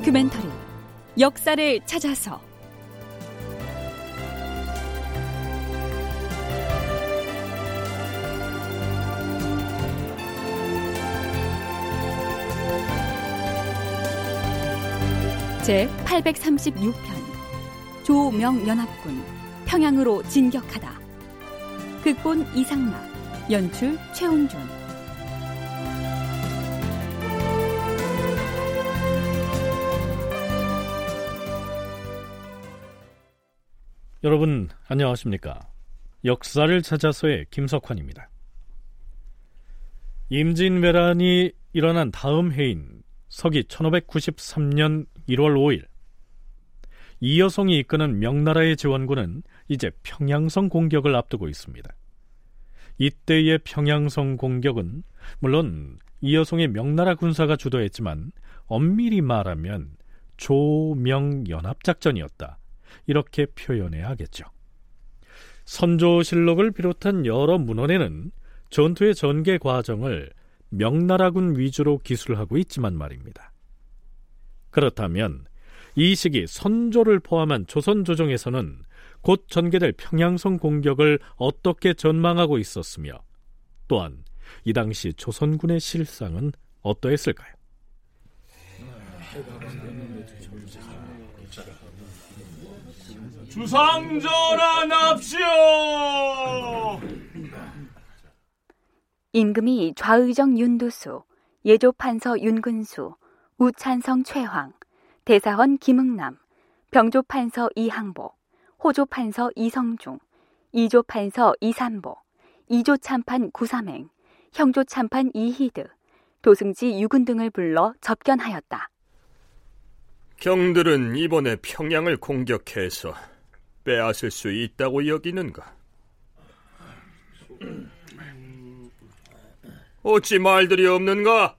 다큐멘터리 역사를 찾아서. 제 836편 조명연합군 평양으로 진격하다. 극본 이상락 연출 최홍준 여러분 안녕하십니까 역사를 찾아서의 김석환입니다 임진왜란이 일어난 다음 해인 서기 1593년 1월 5일 이여송이 이끄는 명나라의 지원군은 이제 평양성 공격을 앞두고 있습니다. 이때의 평양성 공격은 물론 이여송의 명나라 군사가 주도했지만 엄밀히 말하면 조명연합작전이었다. 이렇게 표현해야 하겠죠. 선조실록을 비롯한 여러 문헌에는 전투의 전개 과정을 명나라군 위주로 기술하고 있지만 말입니다. 그렇다면 이 시기 선조를 포함한 조선 조정에서는 곧 전개될 평양성 공격을 어떻게 전망하고 있었으며 또한 이 당시 조선군의 실상은 어떠했을까요? 주상전하 납시오! 임금이 좌의정 윤두수, 예조판서 윤근수, 우찬성 최황, 대사원 김응남, 병조판서 이항복, 호조판서 이성중, 이조판서 이산보, 이조참판 구삼행, 형조참판 이희드, 도승지 유군 등을 불러 접견하였다. 경들은 이번에 평양을 공격해서 빼앗을 수 있다고 여기는가? 어찌 말들이 없는가?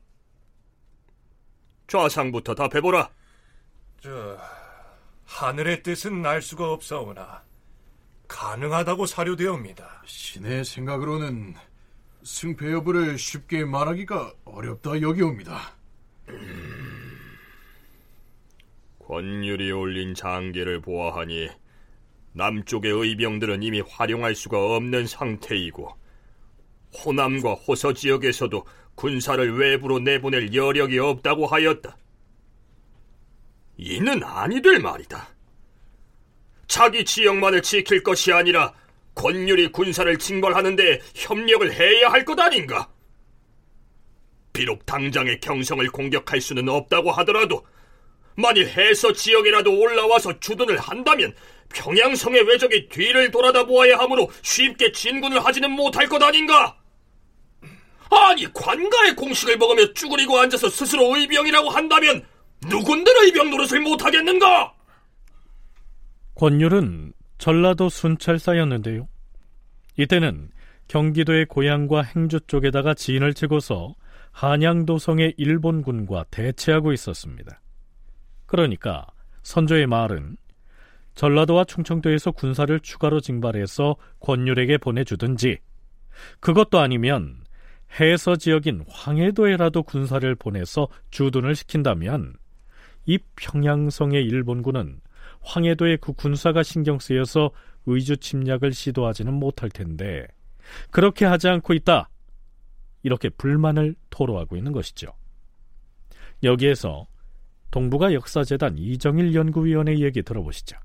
좌상부터 답해보라. 저 하늘의 뜻은 알 수가 없사오나 가능하다고 사료되옵니다. 신의 생각으로는 승패 여부를 쉽게 말하기가 어렵다 여기옵니다. 권율이 올린 장계를 보아하니 남쪽의 의병들은 이미 활용할 수가 없는 상태이고 호남과 호서 지역에서도 군사를 외부로 내보낼 여력이 없다고 하였다. 이는 아니 될 말이다. 자기 지역만을 지킬 것이 아니라 권율이 군사를 징벌하는데 협력을 해야 할 것 아닌가? 비록 당장의 경성을 공격할 수는 없다고 하더라도 만일 해서 지역이라도 올라와서 주둔을 한다면 평양성의 외적이 뒤를 돌아다 보아야 하므로 쉽게 진군을 하지는 못할 것 아닌가? 아니 관가의 공식을 먹으며 쭈그리고 앉아서 스스로 의병이라고 한다면 누군들 의병 노릇을 못하겠는가? 권율은 전라도 순찰사였는데요. 이때는 경기도의 고향과 행주 쪽에다가 진을 치고서 한양도성의 일본군과 대치하고 있었습니다. 그러니까 선조의 말은 전라도와 충청도에서 군사를 추가로 징발해서 권율에게 보내주든지 그것도 아니면 해서 지역인 황해도에라도 군사를 보내서 주둔을 시킨다면 이 평양성의 일본군은 황해도의 그 군사가 신경 쓰여서 의주 침략을 시도하지는 못할 텐데 그렇게 하지 않고 있다. 이렇게 불만을 토로하고 있는 것이죠. 여기에서 동북아 역사재단 이정일 연구위원의 얘기 들어보시죠.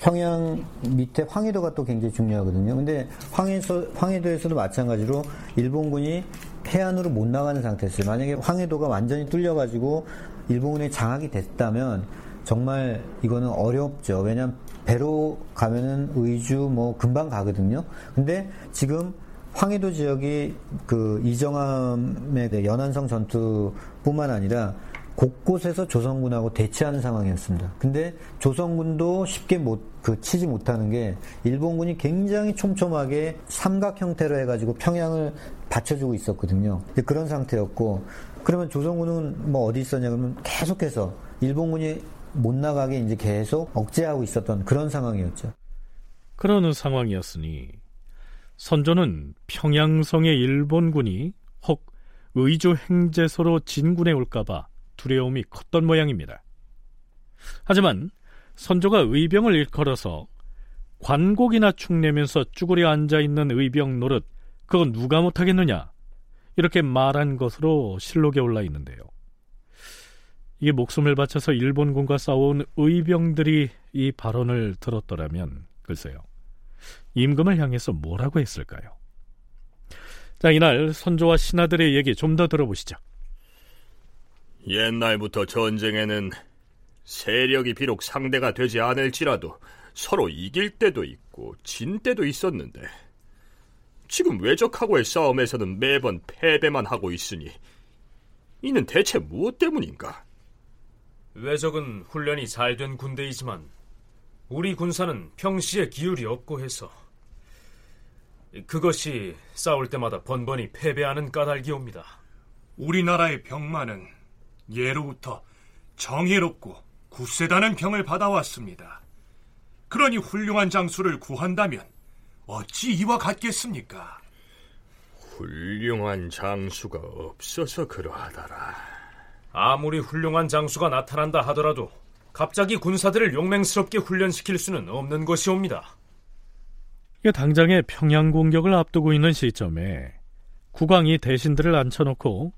평양 밑에 황해도가 또 굉장히 중요하거든요. 근데 황해서, 황해도에서도 마찬가지로 일본군이 해안으로 못 나가는 상태였어요. 만약에 황해도가 완전히 뚫려가지고 일본군이 장악이 됐다면 정말 이거는 어렵죠. 왜냐하면 배로 가면은 의주 뭐 금방 가거든요. 근데 지금 황해도 지역이 그 이정함의 연안성 전투뿐만 아니라 곳곳에서 조선군하고 대치하는 상황이었습니다. 근데 조선군도 쉽게 못, 그, 치지 못하는 게, 일본군이 굉장히 촘촘하게 삼각 형태로 해가지고 평양을 받쳐주고 있었거든요. 그런 상태였고, 그러면 조선군은 뭐 어디 있었냐 그러면 계속해서 일본군이 못 나가게 이제 계속 억제하고 있었던 그런 상황이었죠. 그러는 상황이었으니, 선조는 평양성의 일본군이 혹 의주 행제소로 진군해 올까봐 두려움이 컸던 모양입니다. 하지만 선조가 의병을 일컬어서 관곡이나 축내면서 쭈그려 앉아 있는 의병 노릇 그건 누가 못하겠느냐 이렇게 말한 것으로 실록에 올라 있는데요. 이게 목숨을 바쳐서 일본군과 싸워온 의병들이 이 발언을 들었더라면 글쎄요. 임금을 향해서 뭐라고 했을까요? 자, 이날 선조와 신하들의 얘기 좀 더 들어보시죠. 옛날부터 전쟁에는 세력이 비록 상대가 되지 않을지라도 서로 이길 때도 있고 진 때도 있었는데 지금 외적하고의 싸움에서는 매번 패배만 하고 있으니 이는 대체 무엇 때문인가? 외적은 훈련이 잘 된 군대이지만 우리 군사는 평시에 기울이 없고 해서 그것이 싸울 때마다 번번이 패배하는 까닭이옵니다. 우리나라의 병마는 예로부터 정예롭고 굳세다는 병을 받아왔습니다. 그러니 훌륭한 장수를 구한다면 어찌 이와 같겠습니까? 훌륭한 장수가 없어서 그러하더라. 아무리 훌륭한 장수가 나타난다 하더라도 갑자기 군사들을 용맹스럽게 훈련시킬 수는 없는 것이옵니다. 이게 당장의 평양 공격을 앞두고 있는 시점에 국왕이 대신들을 앉혀놓고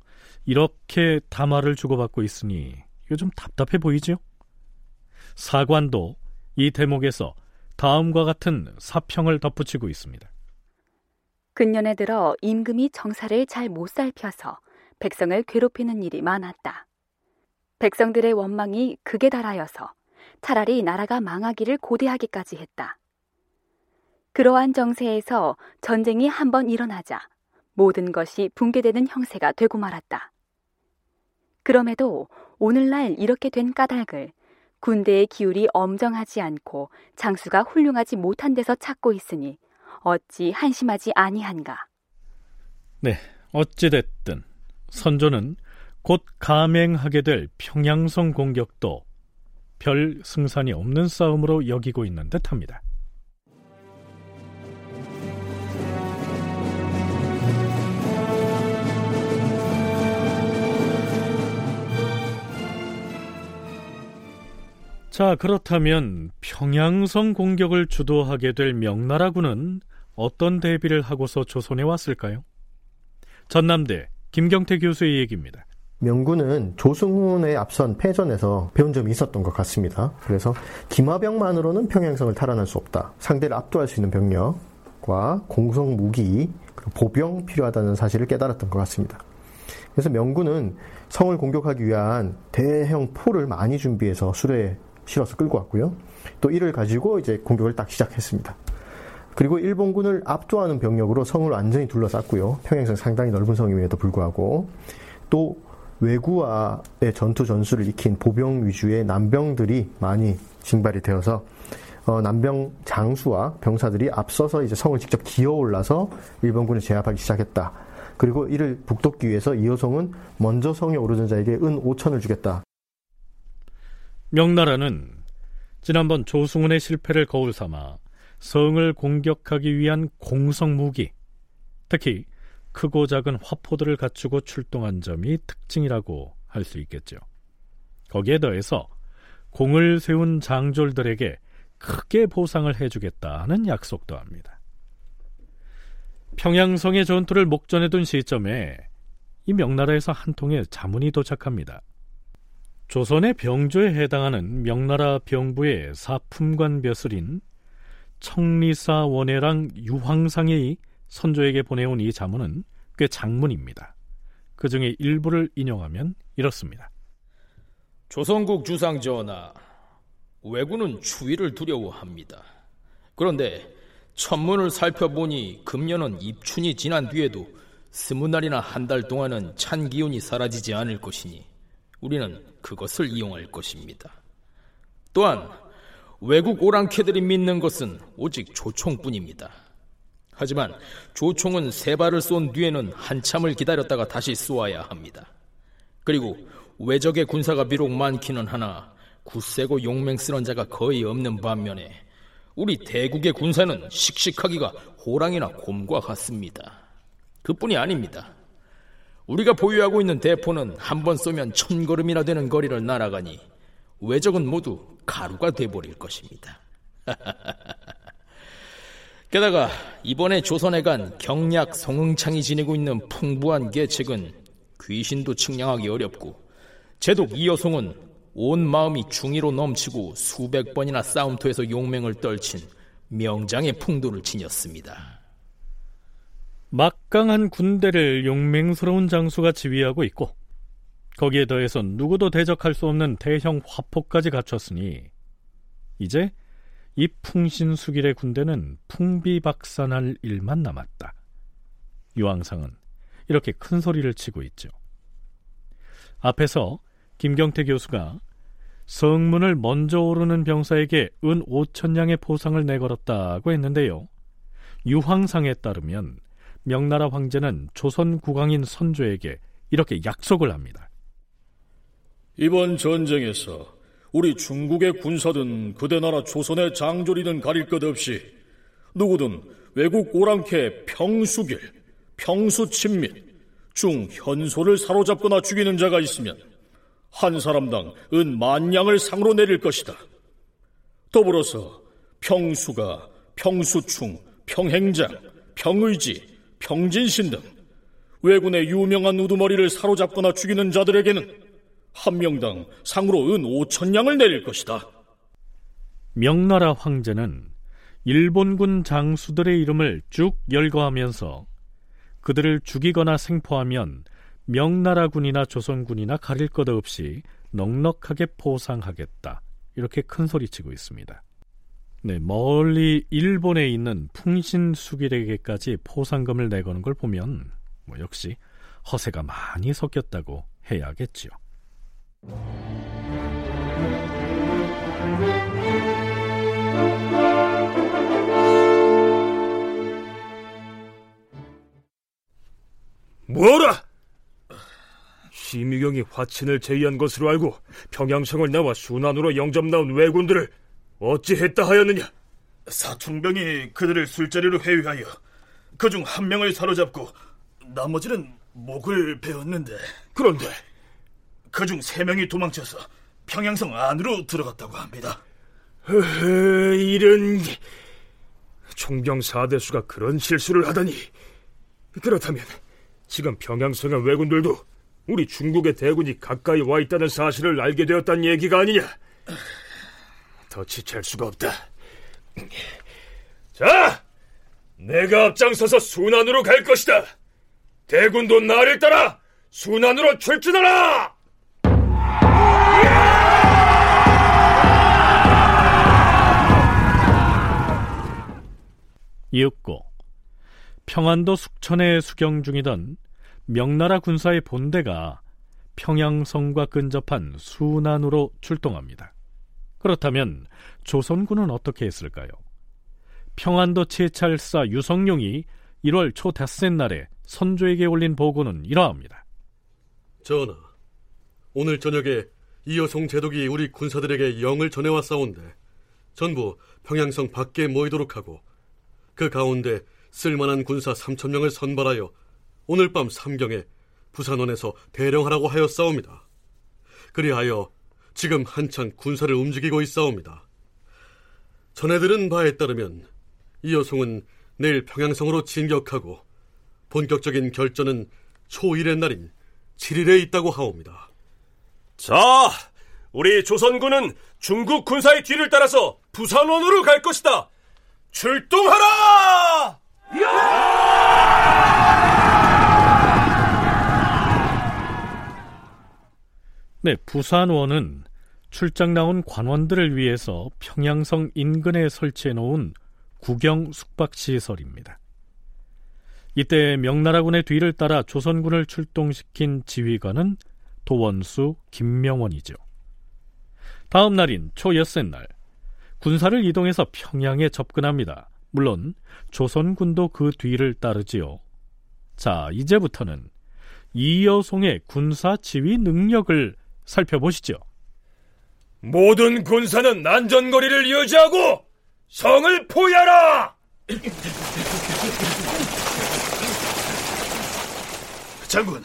이렇게 담화를 주고받고 있으니 이거 좀 답답해 보이죠? 사관도 이 대목에서 다음과 같은 사평을 덧붙이고 있습니다. 근년에 들어 임금이 정사를 잘 못 살펴서 백성을 괴롭히는 일이 많았다. 백성들의 원망이 극에 달하여서 차라리 나라가 망하기를 고대하기까지 했다. 그러한 정세에서 전쟁이 한번 일어나자 모든 것이 붕괴되는 형세가 되고 말았다. 그럼에도 오늘날 이렇게 된 까닭을 군대의 기울이 엄정하지 않고 장수가 훌륭하지 못한 데서 찾고 있으니 어찌 한심하지 아니한가. 네, 어찌됐든 선조는 곧 감행하게 될 평양성 공격도 별 승산이 없는 싸움으로 여기고 있는 듯합니다. 자, 그렇다면 평양성 공격을 주도하게 될 명나라군은 어떤 대비를 하고서 조선에 왔을까요? 전남대 김경태 교수의 얘기입니다. 명군은 조승훈의 앞선 패전에서 배운 점이 있었던 것 같습니다. 그래서 김화병만으로는 평양성을 탈환할 수 없다. 상대를 압도할 수 있는 병력과 공성 무기, 보병 필요하다는 사실을 깨달았던 것 같습니다. 그래서 명군은 성을 공격하기 위한 대형 포를 많이 준비해서 수레에 실어서 끌고 왔고요. 또 이를 가지고 이제 공격을 딱 시작했습니다. 그리고 일본군을 압도하는 병력으로 성을 완전히 둘러쌌고요. 평양성 상당히 넓은 성임에도 불구하고 또 외구와의 전투 전술을 익힌 보병 위주의 남병들이 많이 징발이 되어서 어, 남병 장수와 병사들이 앞서서 이제 성을 직접 기어 올라서 일본군을 제압하기 시작했다. 그리고 이를 북돋기 위해서 이호성은 먼저 성에 오르는 자에게 은 5천을 주겠다. 명나라는 지난번 조승훈의 실패를 거울 삼아 성을 공격하기 위한 공성 무기, 특히 크고 작은 화포들을 갖추고 출동한 점이 특징이라고 할 수 있겠죠. 거기에 더해서 공을 세운 장졸들에게 크게 보상을 해주겠다는 약속도 합니다. 평양성의 전투를 목전에 둔 시점에 이 명나라에서 한 통의 자문이 도착합니다. 조선의 병조에 해당하는 명나라 병부의 사품관 벼슬인 청리사 원해랑 유황상이 선조에게 보내온 이 자문은 꽤 장문입니다. 그 중에 일부를 인용하면 이렇습니다. 조선국 주상 전하, 왜군은 추위를 두려워합니다. 그런데 천문을 살펴보니 금년은 입춘이 지난 뒤에도 스무 날이나 한 달 동안은 찬 기운이 사라지지 않을 것이니 우리는 그것을 이용할 것입니다. 또한 외국 오랑캐들이 믿는 것은 오직 조총뿐입니다. 하지만 조총은 세 발을 쏜 뒤에는 한참을 기다렸다가 다시 쏘아야 합니다. 그리고 외적의 군사가 비록 많기는 하나 굳세고 용맹스런 자가 거의 없는 반면에 우리 대국의 군사는 씩씩하기가 호랑이나 곰과 같습니다. 그뿐이 아닙니다. 우리가 보유하고 있는 대포는 한 번 쏘면 천 걸음이나 되는 거리를 날아가니 외적은 모두 가루가 돼버릴 것입니다. 게다가 이번에 조선에 간 경략 성흥창이 지니고 있는 풍부한 계책은 귀신도 측량하기 어렵고 제독 이여송은 온 마음이 중의로 넘치고 수백 번이나 싸움터에서 용맹을 떨친 명장의 풍도를 지녔습니다. 막강한 군대를 용맹스러운 장수가 지휘하고 있고 거기에 더해서 누구도 대적할 수 없는 대형 화포까지 갖췄으니 이제 이 풍신수길의 군대는 풍비박산할 일만 남았다. 유황상은 이렇게 큰 소리를 치고 있죠. 앞에서 김경태 교수가 성문을 먼저 오르는 병사에게 은 5천냥의 포상을 내걸었다고 했는데요. 유황상에 따르면 명나라 황제는 조선 국왕인 선조에게 이렇게 약속을 합니다. 이번 전쟁에서 우리 중국의 군사든 그대 나라 조선의 장졸이든 가릴 것 없이 누구든 외국 오랑캐 평수길, 평수친민, 중현소를 사로잡거나 죽이는 자가 있으면 한 사람당 은 만냥을 상으로 내릴 것이다. 더불어서 평수가 평수충, 평행장, 평의지, 평진신 등 왜군의 유명한 우두머리를 사로잡거나 죽이는 자들에게는 한 명당 상으로 은 5천냥을 내릴 것이다. 명나라 황제는 일본군 장수들의 이름을 쭉 열거하면서 그들을 죽이거나 생포하면 명나라군이나 조선군이나 가릴 것 없이 넉넉하게 포상하겠다. 이렇게 큰 소리치고 있습니다. 네, 멀리 일본에 있는 풍신수길에게까지 포상금을 내거는 걸 보면 뭐 역시 허세가 많이 섞였다고 해야겠지요. 뭐라? 심의경이 화친을 제의한 것으로 알고 평양성을 나와 순환으로 영접 나온 왜군들을 어찌했다 하였느냐? 사충병이 그들을 술자리로 회유하여 그중 한 명을 사로잡고 나머지는 목을 베었는데. 그런데? 그중 세 명이 도망쳐서 평양성 안으로 들어갔다고 합니다. 흐흐, 이런 총병 사대수가 그런 실수를 하다니. 그렇다면 지금 평양성의 왜군들도 우리 중국의 대군이 가까이 와 있다는 사실을 알게 되었다는 얘기가 아니냐 더 지체할 수가 없다. 자 내가 앞장서서 순안으로 갈 것이다. 대군도 나를 따라 순안으로 출진하라! 이윽고 평안도 숙천에 수경 중이던 명나라 군사의 본대가 평양성과 근접한 순안으로 출동합니다. 그렇다면 조선군은 어떻게 했을까요? 평안도 채찰사 유성룡이 1월 초 닷새 날에 선조에게 올린 보고는 이러합니다. 전하, 오늘 저녁에 이여송 제독이 우리 군사들에게 영을 전해왔사온데 전부 평양성 밖에 모이도록 하고 그 가운데 쓸만한 군사 3천 명을 선발하여 오늘 밤 삼경에 부산원에서 대령하라고 하였사옵니다. 그리하여 지금 한창 군사를 움직이고 있사옵니다. 전해들은 바에 따르면 이 여송은 내일 평양성으로 진격하고 본격적인 결전은 초1의 날인 7일에 있다고 하옵니다. 자, 우리 조선군은 중국 군사의 뒤를 따라서 부산원으로 갈 것이다. 출동하라! 네, 부산원은 출장 나온 관원들을 위해서 평양성 인근에 설치해 놓은 구경 숙박 시설입니다. 이때 명나라군의 뒤를 따라 조선군을 출동시킨 지휘관은 도원수 김명원이죠. 다음 날인 초여섯 날 군사를 이동해서 평양에 접근합니다. 물론 조선군도 그 뒤를 따르지요. 자, 이제부터는 이여송의 군사 지휘 능력을 살펴보시죠. 모든 군사는 난전거리를 유지하고 성을 포위하라! 장군,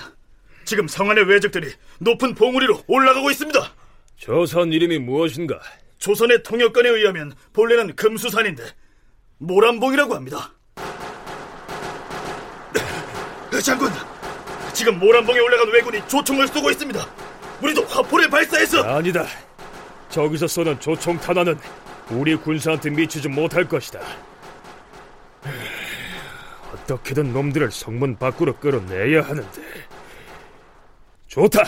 지금 성 안의 왜적들이 높은 봉우리로 올라가고 있습니다. 저산 이름이 무엇인가? 조선의 통역관에 의하면 본래는 금수산인데 모란봉이라고 합니다. 장군, 지금 모란봉에 올라간 왜군이 조총을 쏘고 있습니다. 우리도 화포를 발사해서 아니다. 저기서 쏘는 조총 탄환은 우리 군사한테 미치지 못할 것이다. 어떻게든 놈들을 성문 밖으로 끌어내야 하는데. 좋다.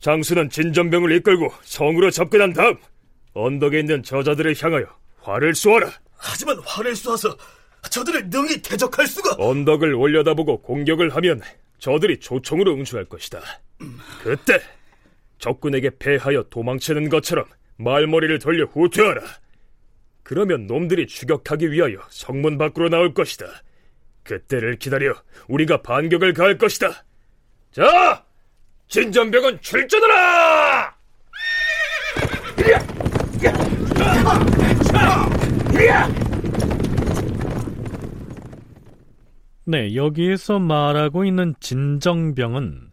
장수는 진전병을 이끌고 성으로 접근한 다음 언덕에 있는 저자들을 향하여 활을 쏘아라. 하지만 활을 쏘아서 저들을 능히 대적할 수가. 언덕을 올려다보고 공격을 하면 저들이 조총으로 응수할 것이다. 그때 적군에게 패하여 도망치는 것처럼 말머리를 돌려 후퇴하라. 그러면 놈들이 추격하기 위하여 성문 밖으로 나올 것이다. 그때를 기다려 우리가 반격을 가할 것이다. 자, 진전병은 출전하라! 네, 여기에서 말하고 있는 진정병은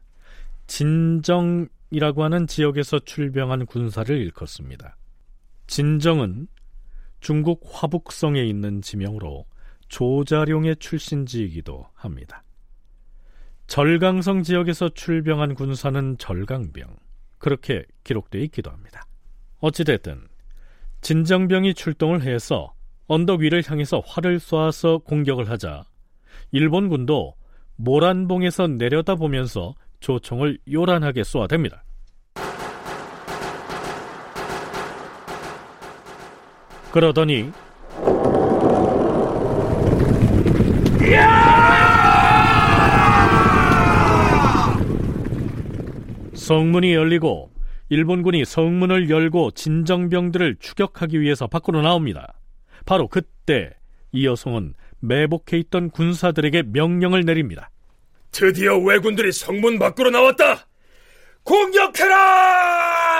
진정이라고 하는 지역에서 출병한 군사를 일컫습니다. 진정은 중국 화북성에 있는 지명으로 조자룡의 출신지이기도 합니다. 절강성 지역에서 출병한 군사는 절강병, 그렇게 기록되어 있기도 합니다. 어찌됐든 진정병이 출동을 해서 언덕 위를 향해서 활을 쏘아서 공격을 하자 일본군도 모란봉에서 내려다보면서 조총을 요란하게 쏘아댑니다. 그러더니 성문이 열리고 일본군이 성문을 열고 진정병들을 추격하기 위해서 밖으로 나옵니다. 바로 그때 이여송은 매복해 있던 군사들에게 명령을 내립니다. 드디어 왜군들이 성문 밖으로 나왔다! 공격해라!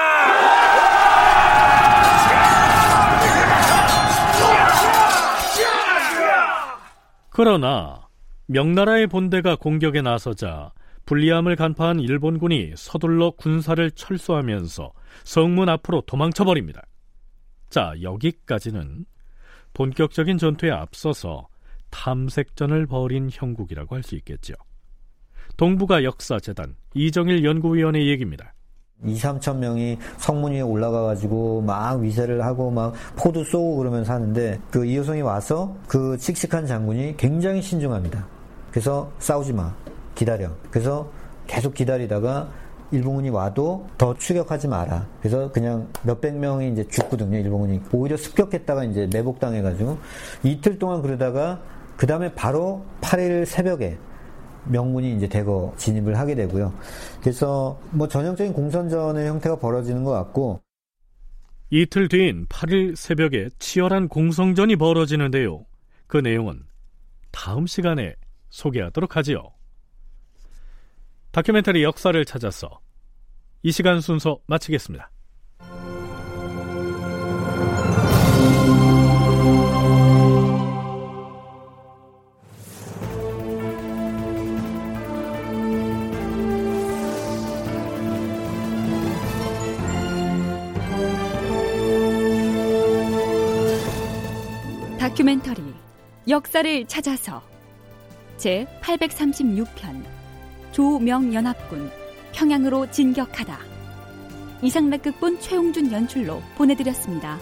그러나 명나라의 본대가 공격에 나서자 불리함을 간파한 일본군이 서둘러 군사를 철수하면서 성문 앞으로 도망쳐버립니다. 자, 여기까지는 본격적인 전투에 앞서서 탐색전을 벌인 형국이라고 할 수 있겠죠. 동북아 역사재단 이정일 연구위원의 얘기입니다. 2, 3천 명이 성문 위에 올라가 가지고 막 위세를 하고 막 포도 쏘고 그러면서 하는데 그 이효성이 와서 그 씩씩한 장군이 굉장히 신중합니다. 그래서 싸우지 마. 기다려. 그래서 계속 기다리다가 일본군이 와도 더 추격하지 마라. 그래서 그냥 몇백 명이 이제 죽거든요, 일본군이. 오히려 습격했다가 이제 매복당해가지고 이틀 동안 그러다가 그 다음에 바로 8일 새벽에 명군이 이제 대거 진입을 하게 되고요. 그래서 뭐 전형적인 공선전의 형태가 벌어지는 것 같고 이틀 뒤인 8일 새벽에 치열한 공성전이 벌어지는데요. 그 내용은 다음 시간에 소개하도록 하지요. 다큐멘터리 역사를 찾아서 이 시간 순서 마치겠습니다. 다큐멘터리 역사를 찾아서 제 836편 조명연합군 평양으로 진격하다 이상락극본 최홍준 연출로 보내드렸습니다.